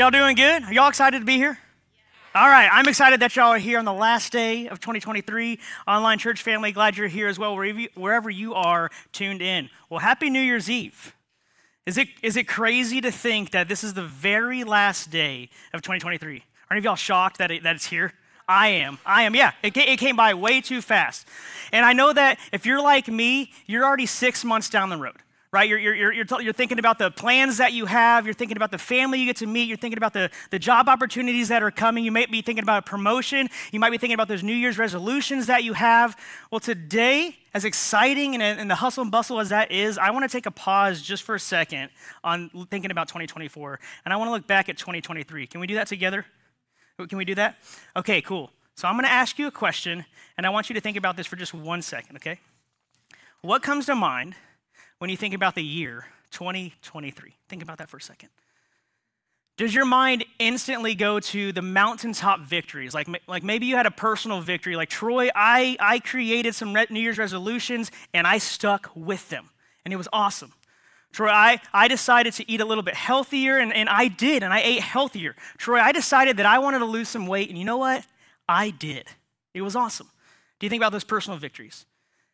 Y'all doing good? Are y'all excited to be here? All right, I'm excited that y'all are here on the last day of 2023. Online church family, glad you're here as well, wherever you are tuned in. Well, happy New Year's Eve. Is it, is it crazy to think that this is the very last day of 2023? Are any of y'all shocked that, it, that it's here? I am. I am. Yeah, it, it came by way too fast. And I know that if you're like me, you're already six months down the road right? You're, you're, you're, you're, thinking about the plans that you have. You're thinking about the family you get to meet. You're thinking about the, the job opportunities that are coming. You might be thinking about a promotion. You might be thinking about those New Year's resolutions that you have. Well, today, as exciting and, and the hustle and bustle as that is, I want to take a pause just for a second on thinking about 2024. And I want to look back at 2023. Can we do that together? Oh, can we do that? Okay, cool. So I'm going to ask you a question, and I want you to think about this for just one second, okay? What comes to mind when you think about the year 2023? Think about that for a second. Does your mind instantly go to the mountaintop victories? Like, like maybe you had a personal victory, like Troy, I, I created some New Year's resolutions and I stuck with them, and it was awesome. Troy, I, I decided to eat a little bit healthier, and, and I did, and I ate healthier. Troy, I decided that I wanted to lose some weight, and you know what? I did. It was awesome. Do you think about those personal victories?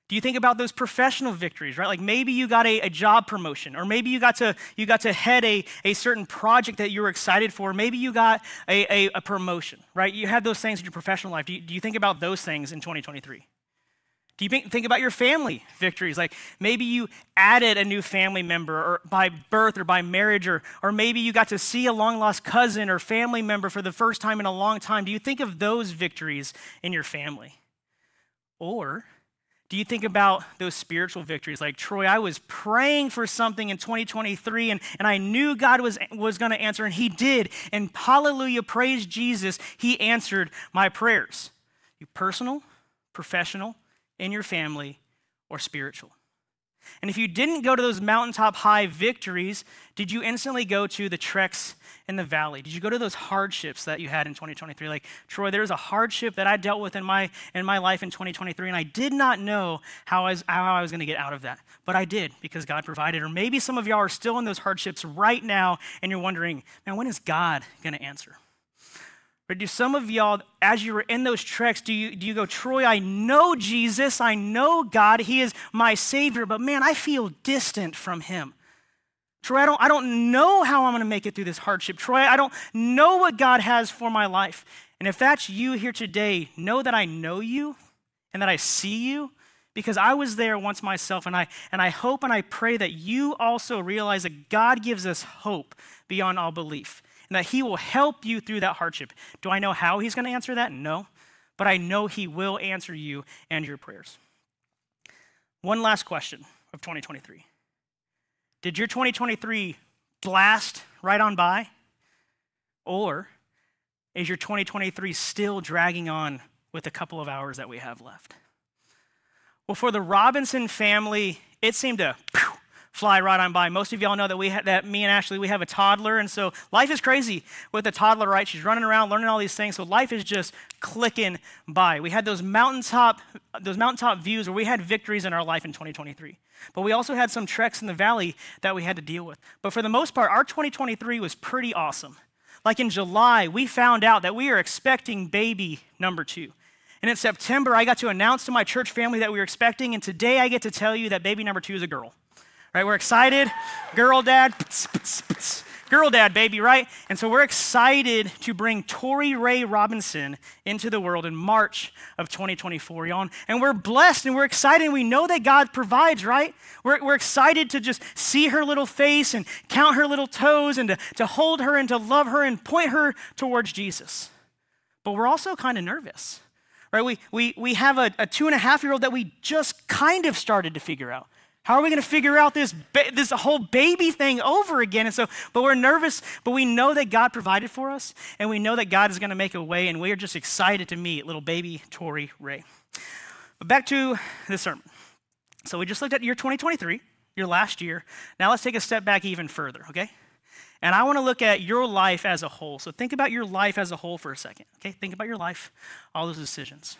Do you think about those professional victories, right? Like maybe you got a, a, job promotion, or maybe you got to, you got to head a, a certain project that you were excited for. Maybe you got a, a, a promotion, right? You had those things in your professional life. Do you, do you think about those things in 2023? Do you think, about your family victories? Like maybe you added a new family member or by birth or by marriage, or, or maybe you got to see a long lost cousin or family member for the first time in a long time. Do you think of those victories in your family? Or do you think about those spiritual victories? Like, Troy, I was praying for something in 2023 and, and I knew God was, was going to answer, and He did. And hallelujah, praise Jesus, He answered my prayers. You personal, professional, in your family, or spiritual. And if you didn't go to those mountaintop high victories, did you instantly go to the treks in the valley? Did you go to those hardships that you had in 2023? Like, Troy, there was a hardship that I dealt with in my, in my life in 2023, and I did not know how I was, how I was going to get out of that. But I did because God provided. Or maybe some of y'all are still in those hardships right now, and you're wondering, man, when is God going to answer? But do some of y'all, as you were in those treks, do you, do you go, Troy, I know Jesus, I know God, He is my Savior, but man, I feel distant from Him. Troy, I don't, I don't know how I'm going to make it through this hardship. Troy, I don't know what God has for my life. And if that's you here today, know that I know you and that I see you because I was there once myself. And I, and I hope and I pray that you also realize that God gives us hope beyond all belief and that He will help you through that hardship. Do I know how He's going to answer that? No. But I know He will answer you and your prayers. One last question of 2023 Did your 2023 blast right on by? Or is your 2023 still dragging on with a couple of hours that we have left? Well, for the Robinson family, it seemed to fly right on by. Most of y'all know that we ha- that me and Ashley we have a toddler, and so life is crazy with a toddler, right? She's running around, learning all these things, so life is just clicking by. We had those mountaintop those mountaintop views where we had victories in our life in 2023, but we also had some treks in the valley that we had to deal with. But for the most part, our 2023 was pretty awesome. Like in July, we found out that we are expecting baby number two. And in September, I got to announce to my church family that we were expecting, and today I get to tell you that baby number two is a girl. Right? We're excited. Girl dad. Girl dad, baby, right? And so we're excited to bring Tori Ray Robinson into the world in March of 2024, y'all. And we're blessed and we're excited and we know that God provides, right? We're, we're excited to just see her little face and count her little toes and to, to hold her and to love her and point her towards Jesus. But we're also kind of nervous, right? We, we, we have a, a two and a half year old that we just kind of started to figure out How are we going to figure out this, this whole baby thing over again? And so, but we're nervous, but we know that God provided for us, and we know that God is going to make a way, and we are just excited to meet little baby Tori Ray. But back to the sermon. So we just looked at year 2023, your last year. Now let's take a step back even further, okay? And I want to look at your life as a whole. So think about your life as a whole for a second, okay? Think about your life, all those decisions.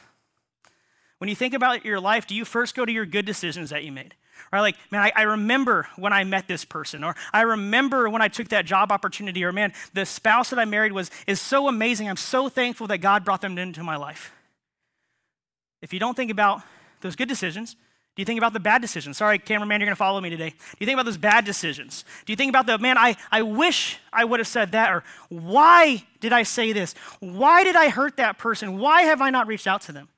When you think about your life, do you first go to your good decisions that you made? Right? like, man, I, I, remember when I met this person, or I remember when I took that job opportunity, or man, the spouse that I married was is so amazing. I'm so thankful that God brought them into my life. If you don't think about those good decisions, do you think about the bad decisions? Sorry, cameraman, you're gonna follow me today. Do you think about those bad decisions? Do you think about the man, I, I wish I would have said that, or why did I say this? Why did I hurt that person? Why have I not reached out to them?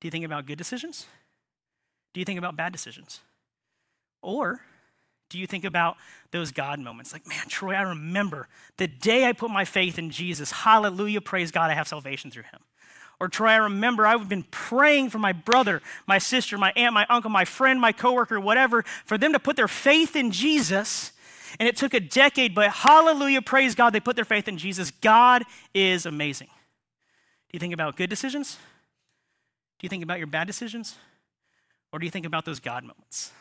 Do you think about good decisions? Do you think about bad decisions? Or do you think about those God moments? Like, man, Troy, I remember the day I put my faith in Jesus. Hallelujah, praise God, I have salvation through him. Or Troy, I remember I've been praying for my brother, my sister, my aunt, my uncle, my friend, my coworker, whatever, for them to put their faith in Jesus. And it took a decade, but hallelujah, praise God, they put their faith in Jesus. God is amazing. Do you think about good decisions? Do you think about your bad decisions? Or do you think about those God moments?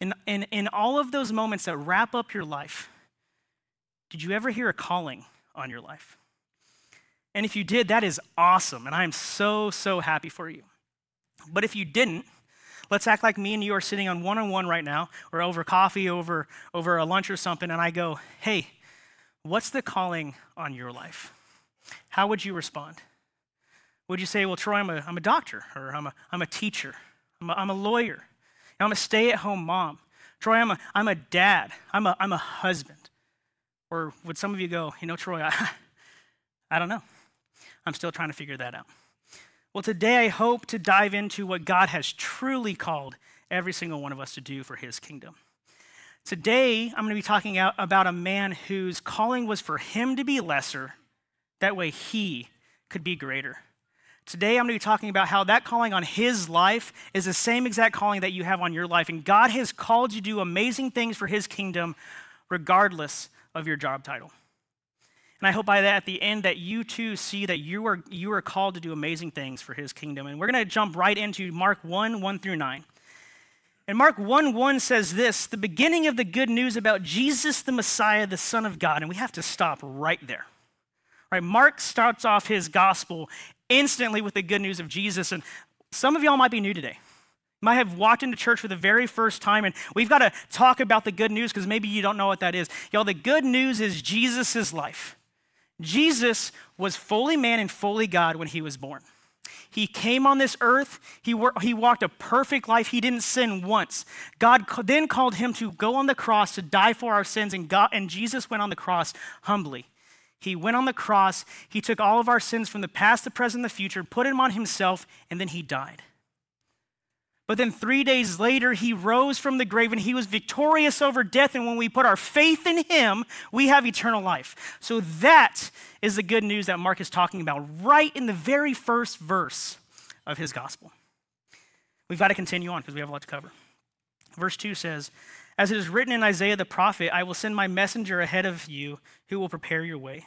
In, in, in all of those moments that wrap up your life, did you ever hear a calling on your life? And if you did, that is awesome. And I am so, so happy for you. But if you didn't, let's act like me and you are sitting on one on one right now, or over coffee, over, over a lunch or something, and I go, hey, what's the calling on your life? How would you respond? Would you say, well, Troy, I'm a, I'm a doctor, or I'm a, I'm a teacher, I'm a, I'm a lawyer, I'm a stay at home mom. Troy, I'm a, I'm a dad. I'm a, I'm a husband. Or would some of you go, you know, Troy, I, I don't know. I'm still trying to figure that out. Well, today I hope to dive into what God has truly called every single one of us to do for his kingdom. Today, I'm going to be talking about a man whose calling was for him to be lesser, that way he could be greater. Today, I'm going to be talking about how that calling on his life is the same exact calling that you have on your life. And God has called you to do amazing things for his kingdom, regardless of your job title. And I hope by that at the end that you too see that you are, you are called to do amazing things for his kingdom. And we're going to jump right into Mark 1 1 through 9. And Mark 1 1 says this the beginning of the good news about Jesus the Messiah, the Son of God. And we have to stop right there. Right? Mark starts off his gospel instantly with the good news of Jesus. And some of y'all might be new today. Might have walked into church for the very first time, and we've got to talk about the good news because maybe you don't know what that is. Y'all, the good news is Jesus' life. Jesus was fully man and fully God when he was born. He came on this earth. He, wor- he walked a perfect life. He didn't sin once. God then called him to go on the cross to die for our sins, and, God, and Jesus went on the cross humbly. He went on the cross, he took all of our sins from the past, the present, the future, put them on himself, and then he died. But then three days later, he rose from the grave and he was victorious over death. And when we put our faith in him, we have eternal life. So that is the good news that Mark is talking about right in the very first verse of his gospel. We've got to continue on because we have a lot to cover. Verse 2 says, As it is written in Isaiah the prophet, I will send my messenger ahead of you who will prepare your way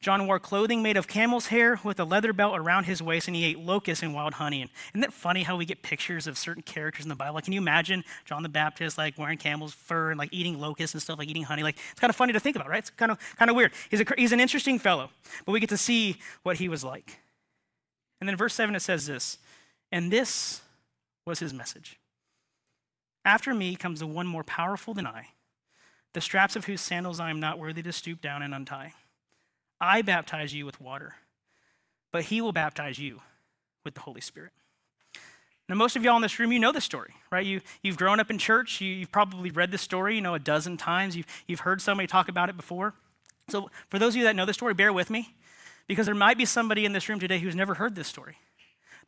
John wore clothing made of camel's hair with a leather belt around his waist, and he ate locusts and wild honey. And isn't it funny how we get pictures of certain characters in the Bible? Like, can you imagine John the Baptist like wearing camel's fur and like eating locusts and stuff, like eating honey? Like, it's kind of funny to think about, right? It's kind of kind of weird. He's, a, he's an interesting fellow, but we get to see what he was like. And then verse 7 it says this, and this was his message. After me comes the one more powerful than I, the straps of whose sandals I am not worthy to stoop down and untie. I baptize you with water, but he will baptize you with the Holy Spirit. Now, most of y'all in this room, you know the story, right? You, you've grown up in church. You, have probably read the story, you know, a dozen times. You've, you've heard somebody talk about it before. So, for those of you that know the story, bear with me, because there might be somebody in this room today who's never heard this story.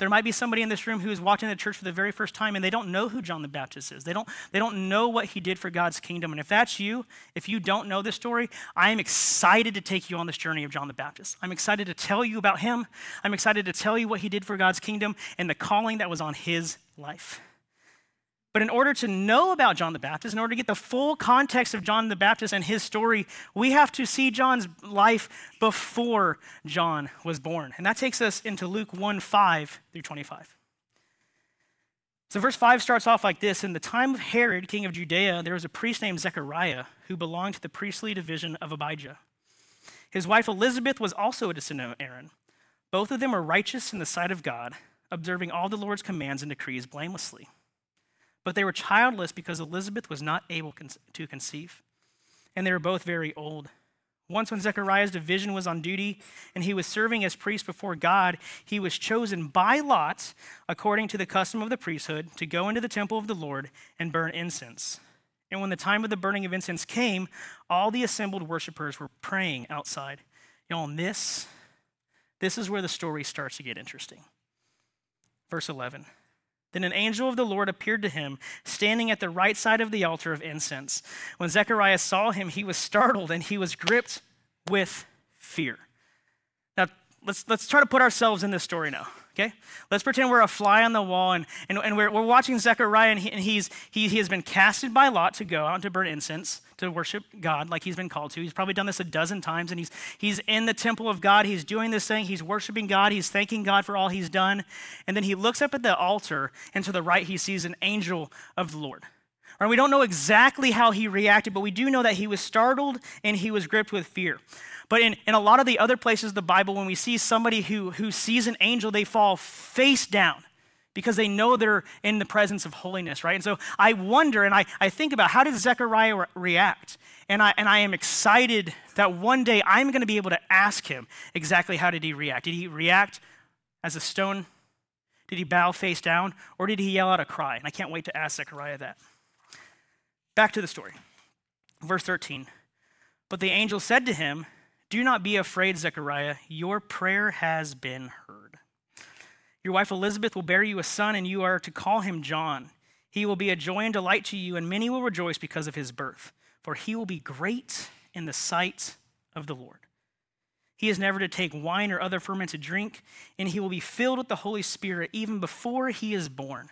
There might be somebody in this room who is watching the church for the very first time and they don't know who John the Baptist is. They don't, they don't know what he did for God's kingdom. And if that's you, if you don't know this story, I am excited to take you on this journey of John the Baptist. I'm excited to tell you about him. I'm excited to tell you what he did for God's kingdom and the calling that was on his life. But in order to know about John the Baptist, in order to get the full context of John the Baptist and his story, we have to see John's life before John was born. And that takes us into Luke 1 5 through 25. So, verse 5 starts off like this In the time of Herod, king of Judea, there was a priest named Zechariah who belonged to the priestly division of Abijah. His wife Elizabeth was also a descendant of Aaron. Both of them were righteous in the sight of God, observing all the Lord's commands and decrees blamelessly. But they were childless because Elizabeth was not able to conceive, and they were both very old. Once, when Zechariah's division was on duty and he was serving as priest before God, he was chosen by lot, according to the custom of the priesthood, to go into the temple of the Lord and burn incense. And when the time of the burning of incense came, all the assembled worshippers were praying outside. Y'all, and this, this is where the story starts to get interesting. Verse 11. Then an angel of the Lord appeared to him, standing at the right side of the altar of incense. When Zechariah saw him, he was startled and he was gripped with fear. Now, let's, let's try to put ourselves in this story now okay? Let's pretend we're a fly on the wall and, and, and we're, we're watching Zechariah and, he, and he's, he, he has been casted by Lot to go out to burn incense, to worship God like he's been called to. He's probably done this a dozen times and he's, he's in the temple of God. He's doing this thing. He's worshiping God. He's thanking God for all he's done. And then he looks up at the altar and to the right he sees an angel of the Lord. Right, we don't know exactly how he reacted, but we do know that he was startled and he was gripped with fear. But in, in a lot of the other places of the Bible, when we see somebody who, who sees an angel, they fall face down because they know they're in the presence of holiness, right? And so I wonder and I, I think about how did Zechariah re- react? And I, and I am excited that one day I'm going to be able to ask him exactly how did he react. Did he react as a stone? Did he bow face down? Or did he yell out a cry? And I can't wait to ask Zechariah that. Back to the story. Verse 13. But the angel said to him, do not be afraid, Zechariah. Your prayer has been heard. Your wife Elizabeth will bear you a son, and you are to call him John. He will be a joy and delight to you, and many will rejoice because of his birth, for he will be great in the sight of the Lord. He is never to take wine or other fermented drink, and he will be filled with the Holy Spirit even before he is born.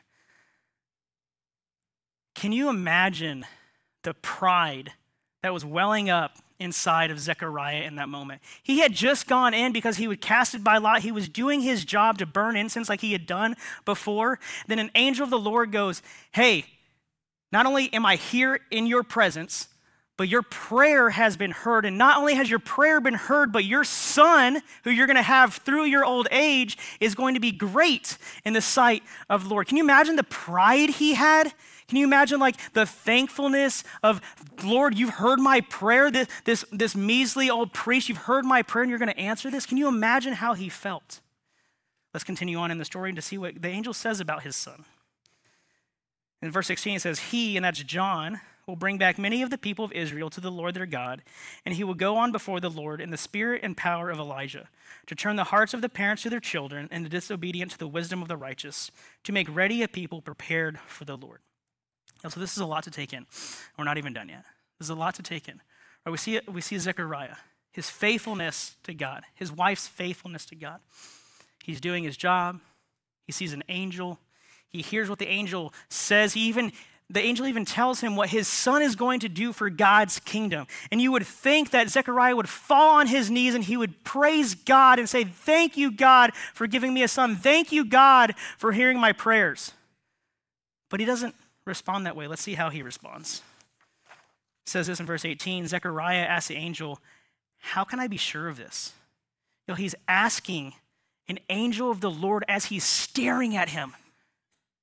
Can you imagine the pride that was welling up inside of Zechariah in that moment. He had just gone in because he was casted by Lot. He was doing his job to burn incense like he had done before. Then an angel of the Lord goes, Hey, not only am I here in your presence, but your prayer has been heard. And not only has your prayer been heard, but your son, who you're going to have through your old age, is going to be great in the sight of the Lord. Can you imagine the pride he had? Can you imagine like the thankfulness of, Lord, you've heard my prayer, this, this, this measly old priest, you've heard my prayer and you're going to answer this? Can you imagine how he felt? Let's continue on in the story to see what the angel says about his son. In verse 16, it says, He, and that's John, will bring back many of the people of Israel to the Lord their God, and he will go on before the Lord in the spirit and power of Elijah, to turn the hearts of the parents to their children and the disobedient to the wisdom of the righteous, to make ready a people prepared for the Lord. And so this is a lot to take in. We're not even done yet. This is a lot to take in. Right, we, see, we see Zechariah, his faithfulness to God, his wife's faithfulness to God. He's doing his job. He sees an angel. He hears what the angel says. He even the angel even tells him what his son is going to do for God's kingdom. And you would think that Zechariah would fall on his knees and he would praise God and say, Thank you, God, for giving me a son. Thank you, God, for hearing my prayers. But he doesn't respond that way. Let's see how he responds. It says this in verse 18 Zechariah asked the angel, How can I be sure of this? You know, he's asking an angel of the Lord as he's staring at him.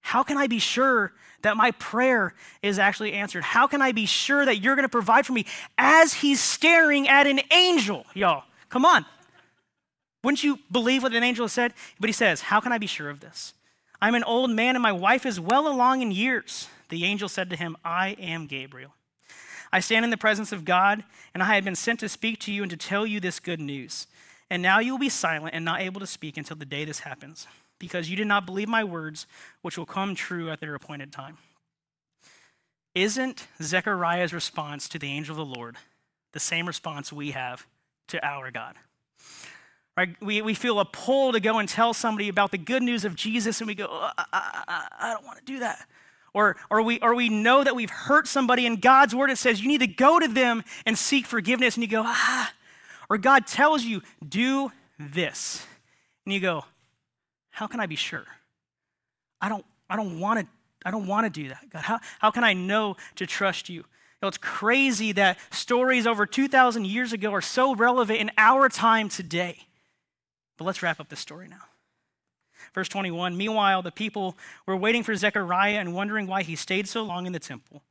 How can I be sure that my prayer is actually answered? How can I be sure that you're going to provide for me as he's staring at an angel? Y'all, come on. Wouldn't you believe what an angel said? But he says, How can I be sure of this? I'm an old man and my wife is well along in years. The angel said to him, I am Gabriel. I stand in the presence of God, and I have been sent to speak to you and to tell you this good news. And now you will be silent and not able to speak until the day this happens, because you did not believe my words, which will come true at their appointed time. Isn't Zechariah's response to the angel of the Lord the same response we have to our God? Right? We, we feel a pull to go and tell somebody about the good news of Jesus, and we go, oh, I, I, I don't want to do that. Or, or, we, or we know that we've hurt somebody, and God's word it says you need to go to them and seek forgiveness, and you go, ah. Or God tells you, do this. And you go, how can I be sure? I don't, I don't want to I don't want to do that. God, how, how can I know to trust you? you know, it's crazy that stories over 2,000 years ago are so relevant in our time today. But let's wrap up this story now. Verse 21 Meanwhile, the people were waiting for Zechariah and wondering why he stayed so long in the temple.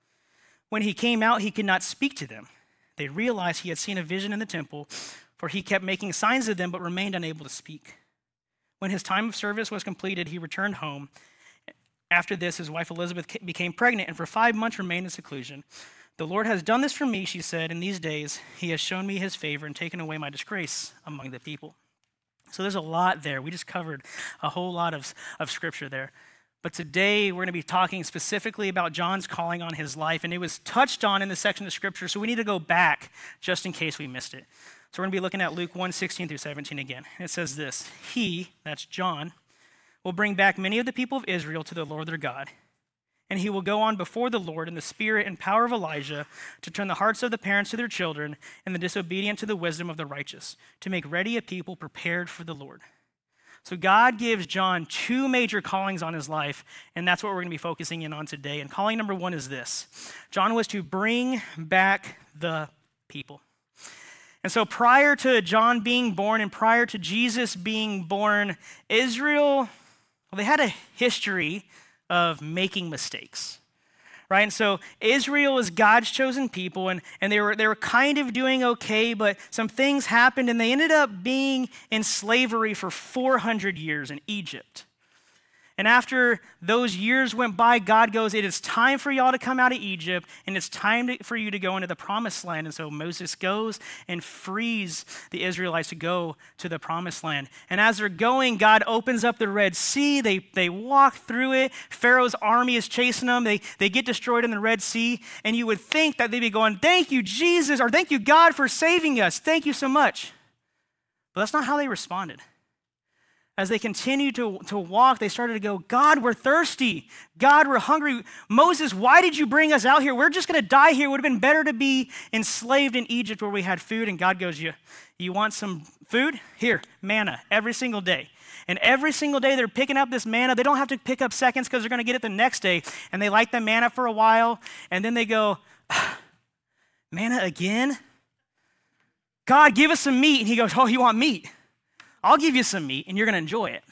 When he came out, he could not speak to them. They realized he had seen a vision in the temple, for he kept making signs to them but remained unable to speak. When his time of service was completed, he returned home. After this, his wife Elizabeth became pregnant and for five months remained in seclusion. The Lord has done this for me, she said. In these days, he has shown me his favor and taken away my disgrace among the people. So there's a lot there. We just covered a whole lot of, of scripture there. But today we're going to be talking specifically about John's calling on his life, and it was touched on in the section of scripture, so we need to go back just in case we missed it. So we're going to be looking at Luke 1 16 through 17 again. It says this He, that's John, will bring back many of the people of Israel to the Lord their God. And he will go on before the Lord in the spirit and power of Elijah to turn the hearts of the parents to their children and the disobedient to the wisdom of the righteous, to make ready a people prepared for the Lord. So God gives John two major callings on his life, and that's what we're going to be focusing in on today. And calling number one is this John was to bring back the people. And so prior to John being born and prior to Jesus being born, Israel well, they had a history of making mistakes. Right? And so Israel is God's chosen people, and, and they, were, they were kind of doing okay, but some things happened, and they ended up being in slavery for 400 years in Egypt. And after those years went by, God goes, It is time for y'all to come out of Egypt, and it's time to, for you to go into the promised land. And so Moses goes and frees the Israelites to go to the promised land. And as they're going, God opens up the Red Sea. They, they walk through it. Pharaoh's army is chasing them. They, they get destroyed in the Red Sea. And you would think that they'd be going, Thank you, Jesus, or thank you, God, for saving us. Thank you so much. But that's not how they responded as they continued to, to walk, they started to go, God, we're thirsty. God, we're hungry. Moses, why did you bring us out here? We're just going to die here. It would have been better to be enslaved in Egypt where we had food. And God goes, You, you want some food? Here, manna, every single day. And every single day they're picking up this manna. They don't have to pick up seconds because they're going to get it the next day. And they light the manna for a while. And then they go, ah, Manna again? God, give us some meat. And he goes, Oh, you want meat? I'll give you some meat and you're going to enjoy it.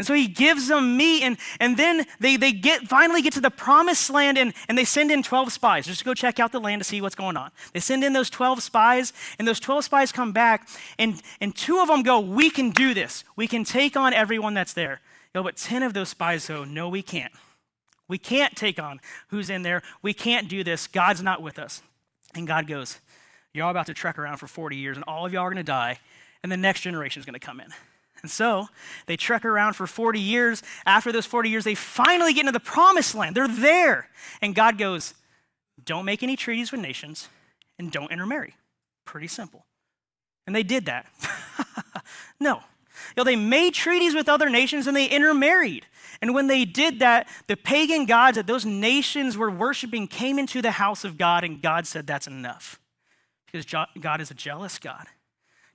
And so he gives them meat, and, and then they, they get finally get to the promised land, and, and they send in 12 spies just to go check out the land to see what's going on. They send in those 12 spies, and those 12 spies come back, and, and two of them go, We can do this. We can take on everyone that's there. You but 10 of those spies go, No, we can't. We can't take on who's in there. We can't do this. God's not with us. And God goes, Y'all about to trek around for 40 years, and all of y'all are going to die, and the next generation is going to come in. And so they trek around for 40 years. After those 40 years, they finally get into the promised land. They're there. And God goes, Don't make any treaties with nations and don't intermarry. Pretty simple. And they did that. no. You know, they made treaties with other nations and they intermarried. And when they did that, the pagan gods that those nations were worshiping came into the house of God, and God said, That's enough. Because God is a jealous God.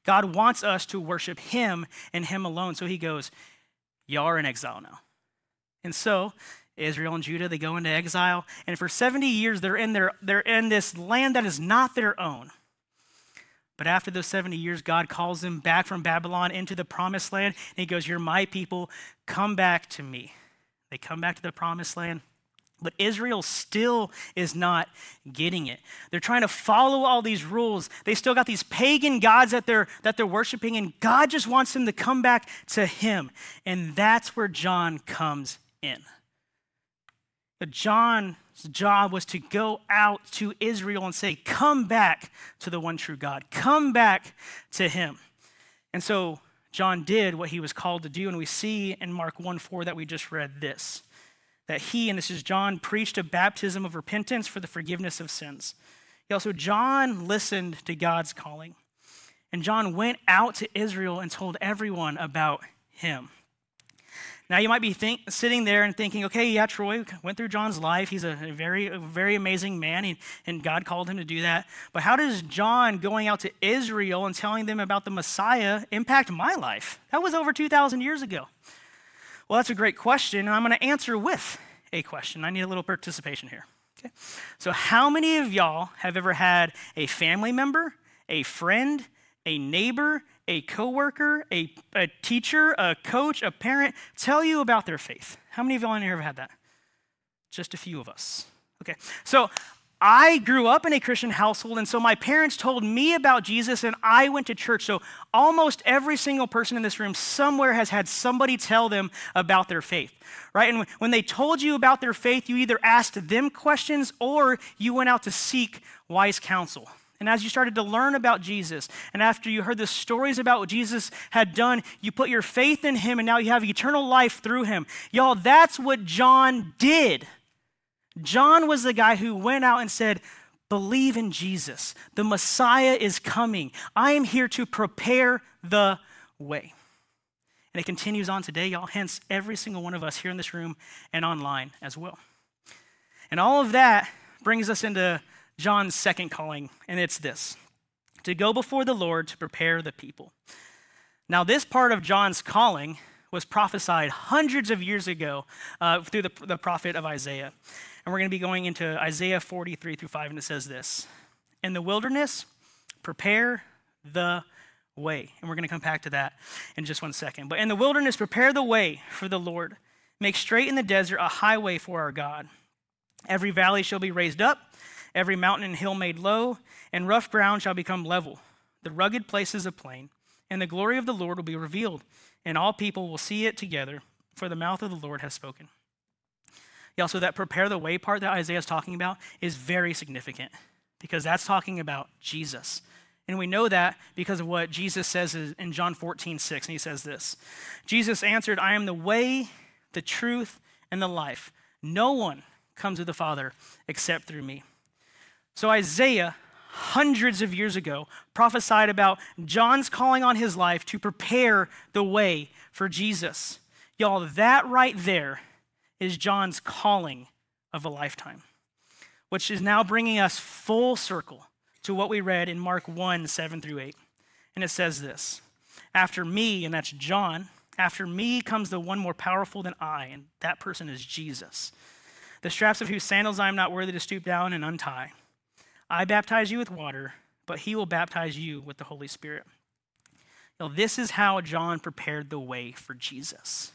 God wants us to worship Him and Him alone. So He goes, Y'all are in exile now. And so Israel and Judah, they go into exile, and for 70 years they're in, their, they're in this land that is not their own. But after those 70 years, God calls them back from Babylon into the promised land, and He goes, You're my people, come back to me. They come back to the promised land. But Israel still is not getting it. They're trying to follow all these rules. They still got these pagan gods that they're, that they're worshiping, and God just wants them to come back to Him. And that's where John comes in. But John's job was to go out to Israel and say, Come back to the one true God, come back to Him. And so John did what he was called to do. And we see in Mark 1 4 that we just read this that he, and this is John, preached a baptism of repentance for the forgiveness of sins. He also, John listened to God's calling. And John went out to Israel and told everyone about him. Now, you might be think, sitting there and thinking, okay, yeah, Troy went through John's life. He's a, very, very amazing man, and, and God called him to do that. But how does John going out to Israel and telling them about the Messiah impact my life? That was over 2,000 years ago. Well, that's a great question, and I'm going to answer with a question. I need a little participation here. Okay? So, how many of y'all have ever had a family member, a friend, a neighbor, a coworker, a, a teacher, a coach, a parent tell you about their faith. How many of y'all in here have had that? Just a few of us. Okay, so I grew up in a Christian household, and so my parents told me about Jesus, and I went to church. So almost every single person in this room somewhere has had somebody tell them about their faith, right? And when they told you about their faith, you either asked them questions or you went out to seek wise counsel. And as you started to learn about Jesus, and after you heard the stories about what Jesus had done, you put your faith in him, and now you have eternal life through him. Y'all, that's what John did. John was the guy who went out and said, Believe in Jesus. The Messiah is coming. I am here to prepare the way. And it continues on today, y'all. Hence, every single one of us here in this room and online as well. And all of that brings us into John's second calling, and it's this to go before the Lord to prepare the people. Now, this part of John's calling was prophesied hundreds of years ago uh, through the, the prophet of Isaiah. And we're going to be going into Isaiah 43 through 5, and it says this In the wilderness, prepare the way. And we're going to come back to that in just one second. But in the wilderness, prepare the way for the Lord. Make straight in the desert a highway for our God. Every valley shall be raised up every mountain and hill made low, and rough ground shall become level, the rugged places a plain, and the glory of the Lord will be revealed, and all people will see it together, for the mouth of the Lord has spoken. Yeah, so that prepare the way part that Isaiah is talking about is very significant because that's talking about Jesus. And we know that because of what Jesus says in John 14, 6. And he says this Jesus answered, I am the way, the truth, and the life. No one comes to the Father except through me. So, Isaiah, hundreds of years ago, prophesied about John's calling on his life to prepare the way for Jesus. Y'all, that right there is John's calling of a lifetime, which is now bringing us full circle to what we read in Mark 1 7 through 8. And it says this After me, and that's John, after me comes the one more powerful than I, and that person is Jesus. The straps of whose sandals I am not worthy to stoop down and untie. I baptize you with water, but he will baptize you with the Holy Spirit. Now, this is how John prepared the way for Jesus.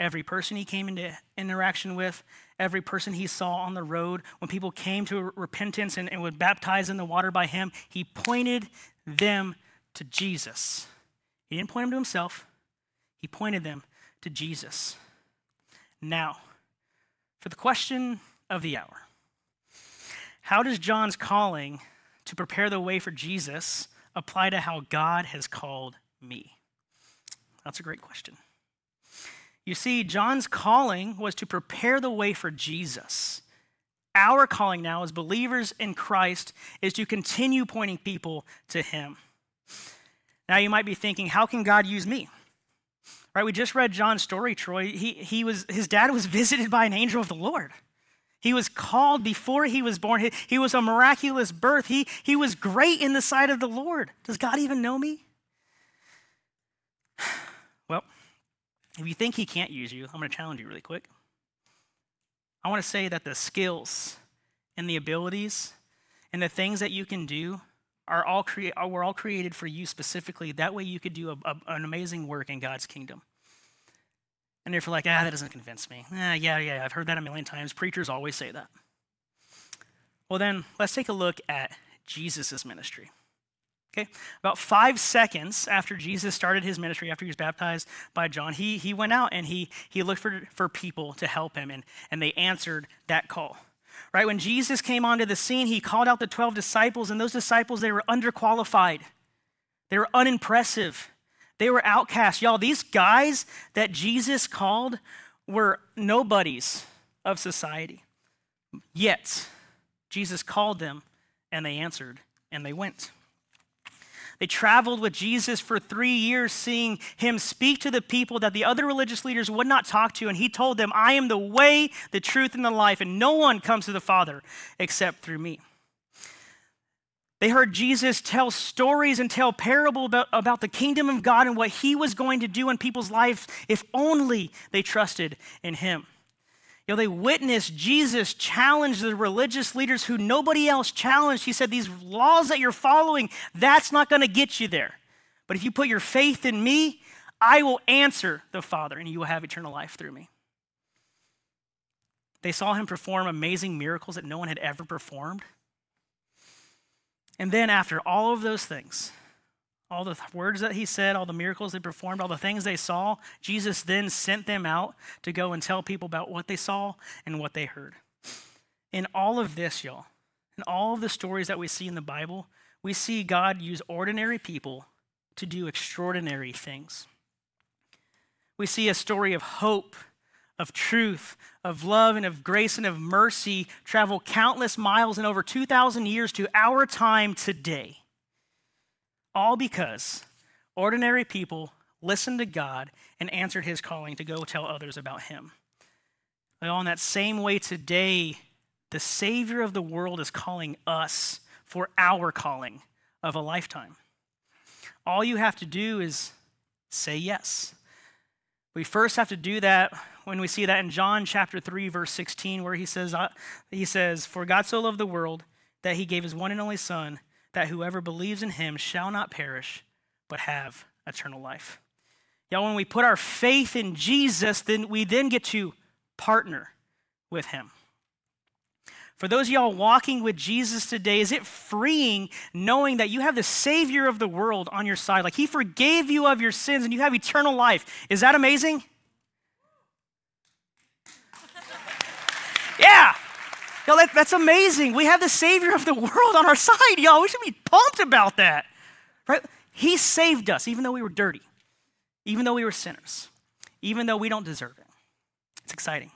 Every person he came into interaction with, every person he saw on the road, when people came to repentance and, and would baptize in the water by him, he pointed them to Jesus. He didn't point them to himself, he pointed them to Jesus. Now, for the question of the hour how does John's calling to prepare the way for Jesus apply to how God has called me? That's a great question. You see, John's calling was to prepare the way for Jesus. Our calling now as believers in Christ is to continue pointing people to him. Now you might be thinking, how can God use me? Right, we just read John's story, Troy. He, he was, his dad was visited by an angel of the Lord. He was called before he was born. He, he was a miraculous birth. He, he was great in the sight of the Lord. Does God even know me? If you think he can't use you, I'm going to challenge you really quick. I want to say that the skills and the abilities and the things that you can do are all crea- are, were all created for you specifically. That way you could do a, a, an amazing work in God's kingdom. And if you're like, ah, that doesn't convince me. Eh, yeah, yeah, I've heard that a million times. Preachers always say that. Well, then, let's take a look at Jesus' ministry. Okay, about five seconds after Jesus started his ministry, after he was baptized by John, he, he went out and he, he looked for, for people to help him, and, and they answered that call. Right, when Jesus came onto the scene, he called out the 12 disciples, and those disciples, they were underqualified, they were unimpressive. They were outcasts. Y'all, these guys that Jesus called were nobodies of society. Yet, Jesus called them and they answered and they went. They traveled with Jesus for three years, seeing him speak to the people that the other religious leaders would not talk to. And he told them, I am the way, the truth, and the life, and no one comes to the Father except through me. They heard Jesus tell stories and tell parables about, about the kingdom of God and what he was going to do in people's lives if only they trusted in him. Know, they witnessed Jesus challenge the religious leaders who nobody else challenged. He said, These laws that you're following, that's not going to get you there. But if you put your faith in me, I will answer the Father, and you will have eternal life through me. They saw him perform amazing miracles that no one had ever performed. And then, after all of those things, all the words that he said, all the miracles they performed, all the things they saw, Jesus then sent them out to go and tell people about what they saw and what they heard. In all of this, y'all, in all of the stories that we see in the Bible, we see God use ordinary people to do extraordinary things. We see a story of hope, of truth, of love, and of grace and of mercy travel countless miles and over 2,000 years to our time today. All because ordinary people listened to God and answered his calling to go tell others about him. Well, in that same way, today, the Savior of the world is calling us for our calling of a lifetime. All you have to do is say yes. We first have to do that when we see that in John chapter 3 verse 16 where he says he says for God so loved the world that he gave his one and only son that whoever believes in him shall not perish, but have eternal life. Y'all, when we put our faith in Jesus, then we then get to partner with him. For those of y'all walking with Jesus today, is it freeing knowing that you have the Savior of the world on your side? Like He forgave you of your sins and you have eternal life. Is that amazing? yeah. Y'all, that, that's amazing. We have the Savior of the world on our side, y'all. We should be pumped about that. Right? He saved us, even though we were dirty, even though we were sinners, even though we don't deserve it. It's exciting.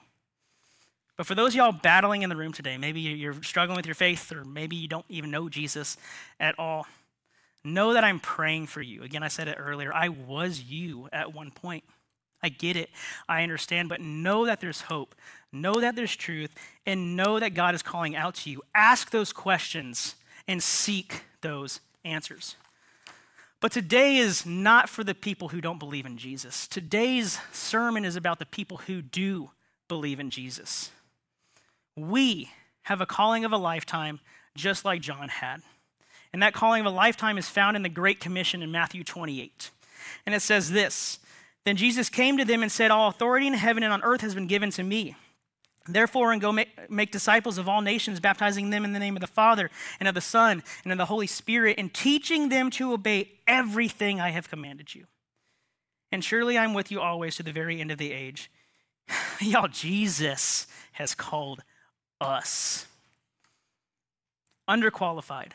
But for those y'all battling in the room today, maybe you're struggling with your faith, or maybe you don't even know Jesus at all, know that I'm praying for you. Again, I said it earlier. I was you at one point. I get it. I understand. But know that there's hope. Know that there's truth. And know that God is calling out to you. Ask those questions and seek those answers. But today is not for the people who don't believe in Jesus. Today's sermon is about the people who do believe in Jesus. We have a calling of a lifetime just like John had. And that calling of a lifetime is found in the Great Commission in Matthew 28. And it says this then Jesus came to them and said, All authority in heaven and on earth has been given to me. Therefore, and go make, make, disciples of all nations, baptizing them in the name of the Father and of the Son and of the Holy Spirit, and teaching them to obey everything I have commanded you. And surely I'm with you always to the very end of the age. Y'all, Jesus has called us underqualified,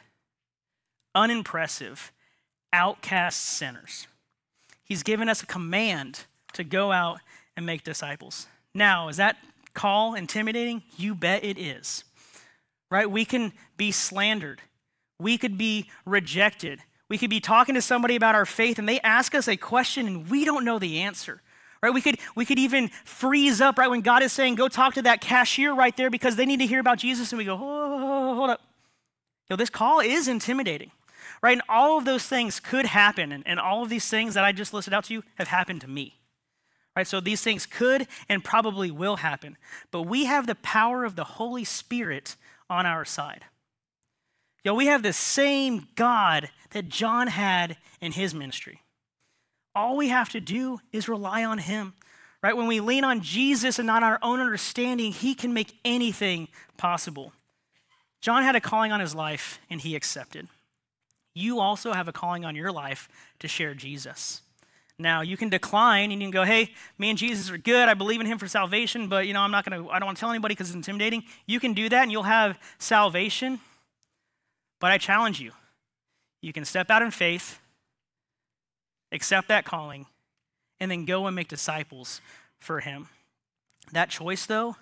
unimpressive, outcast sinners. He's given us a command to go out and make disciples. Now, is that call intimidating? You bet it is. Right? We can be slandered. We could be rejected. We could be talking to somebody about our faith and they ask us a question and we don't know the answer. Right? We could we could even freeze up right when God is saying, "Go talk to that cashier right there because they need to hear about Jesus." And we go, "Oh, hold up." You know, this call is intimidating right? And all of those things could happen, and, and all of these things that I just listed out to you have happened to me. Right? So these things could and probably will happen. But we have the power of the Holy Spirit on our side. Yo, we have the same God that John had in his ministry. All we have to do is rely on him. Right? When we lean on Jesus and not our own understanding, he can make anything possible. John had a calling on his life and he accepted you also have a calling on your life to share Jesus. Now, you can decline and you can go, hey, me and Jesus are good. I believe in him for salvation, but, you know, I'm not going to, I don't want to tell anybody because it's intimidating. You can do that and you'll have salvation. But I challenge you. You can step out in faith accept that calling, and then go and make disciples for Him. That choice, though,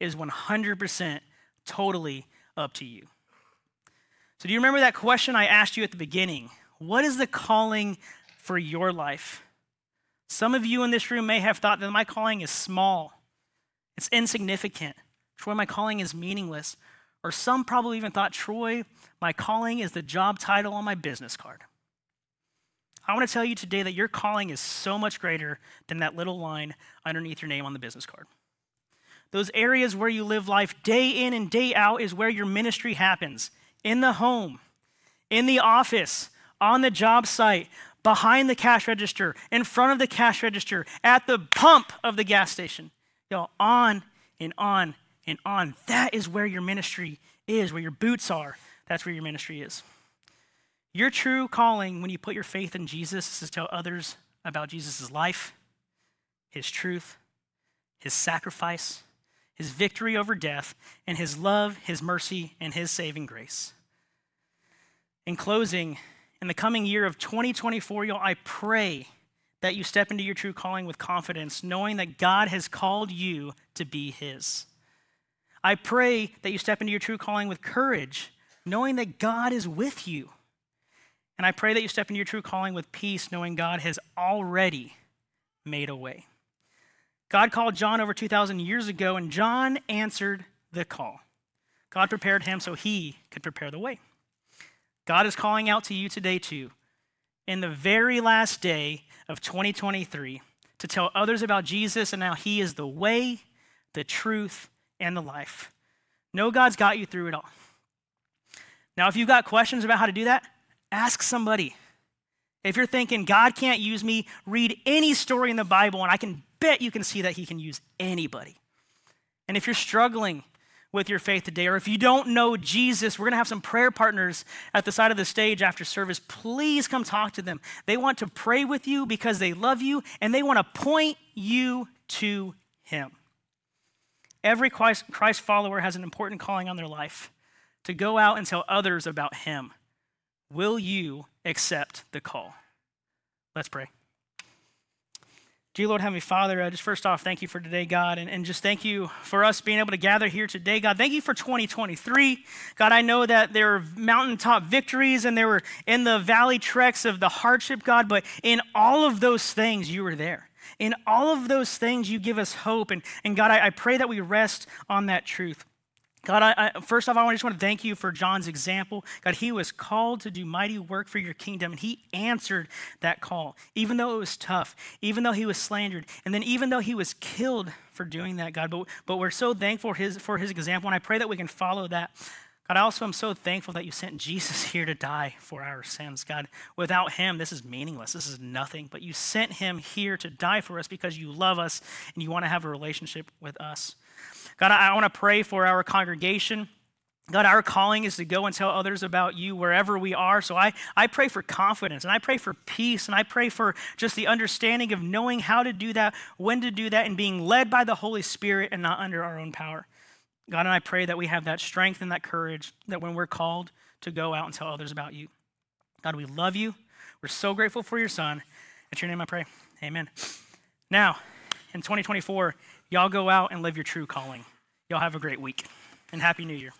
is 100% totally up to you. So, do you remember that question I asked you at the beginning? What is the calling for your life? Some of you in this room may have thought that my calling is small, it's insignificant. Troy, my calling is meaningless. Or some probably even thought, Troy, my calling is the job title on my business card. I want to tell you today that your calling is so much greater than that little line underneath your name on the business card. Those areas where you live life day in and day out is where your ministry happens in the home, in the office, on the job site, behind the cash register, in front of the cash register, at the pump of the gas station. Yo, on and on and on. That is where your ministry is, where your boots are. That's where your ministry is. Your true calling when you put your faith in Jesus is to tell others about Jesus' life, his truth, his sacrifice, his victory over death, and his love, his mercy, and his saving grace. In closing, in the coming year of 2024, y'all, I pray that you step into your true calling with confidence, knowing that God has called you to be his. I pray that you step into your true calling with courage, knowing that God is with you. And I pray that you step into your true calling with peace, knowing God has already made a way. God called John over 2,000 years ago, and John answered the call. God prepared him so he could prepare the way. God is calling out to you today, too, in the very last day of 2023, to tell others about Jesus and how he is the way, the truth, and the life. Know God's got you through it all. Now, if you've got questions about how to do that, Ask somebody. If you're thinking, God can't use me, read any story in the Bible, and I can bet you can see that He can use anybody. And if you're struggling with your faith today, or if you don't know Jesus, we're going to have some prayer partners at the side of the stage after service. Please come talk to them. They want to pray with you because they love you and they want to point you to Him. Every Christ, Christ follower has an important calling on their life to go out and tell others about Him. Will you accept the call? Let's pray. Dear Lord, Heavenly Father, uh, just first off, thank you for today, God, and, and just thank you for us being able to gather here today, God. Thank you for 2023. God, I know that there were mountaintop victories and there were in the valley treks of the hardship, God, but in all of those things, you were there. In all of those things, you give us hope. And, and God, I, I pray that we rest on that truth. God, I, I, first off, I just want to thank you for John's example. God, he was called to do mighty work for your kingdom, and he answered that call, even though it was tough, even though he was slandered, and then even though he was killed for doing that, God. But, but we're so thankful for his, for his example, and I pray that we can follow that. God, I also am so thankful that you sent Jesus here to die for our sins. God, without him, this is meaningless. This is nothing. But you sent him here to die for us because you love us and you want to have a relationship with us. God, I, want to pray for our congregation. God, our calling is to go and tell others about you wherever we are. So I, I pray for confidence and I pray for peace and I pray for just the understanding of knowing how to do that, when to do that, and being led by the Holy Spirit and not under our own power. God, and I pray that we have that strength and that courage that when we're called to go out and tell others about you. God, we love you. We're so grateful for your son. It's your name I pray. Amen. Now, in 2024, Y'all go out and live your true calling. Y'all have a great week and Happy New Year.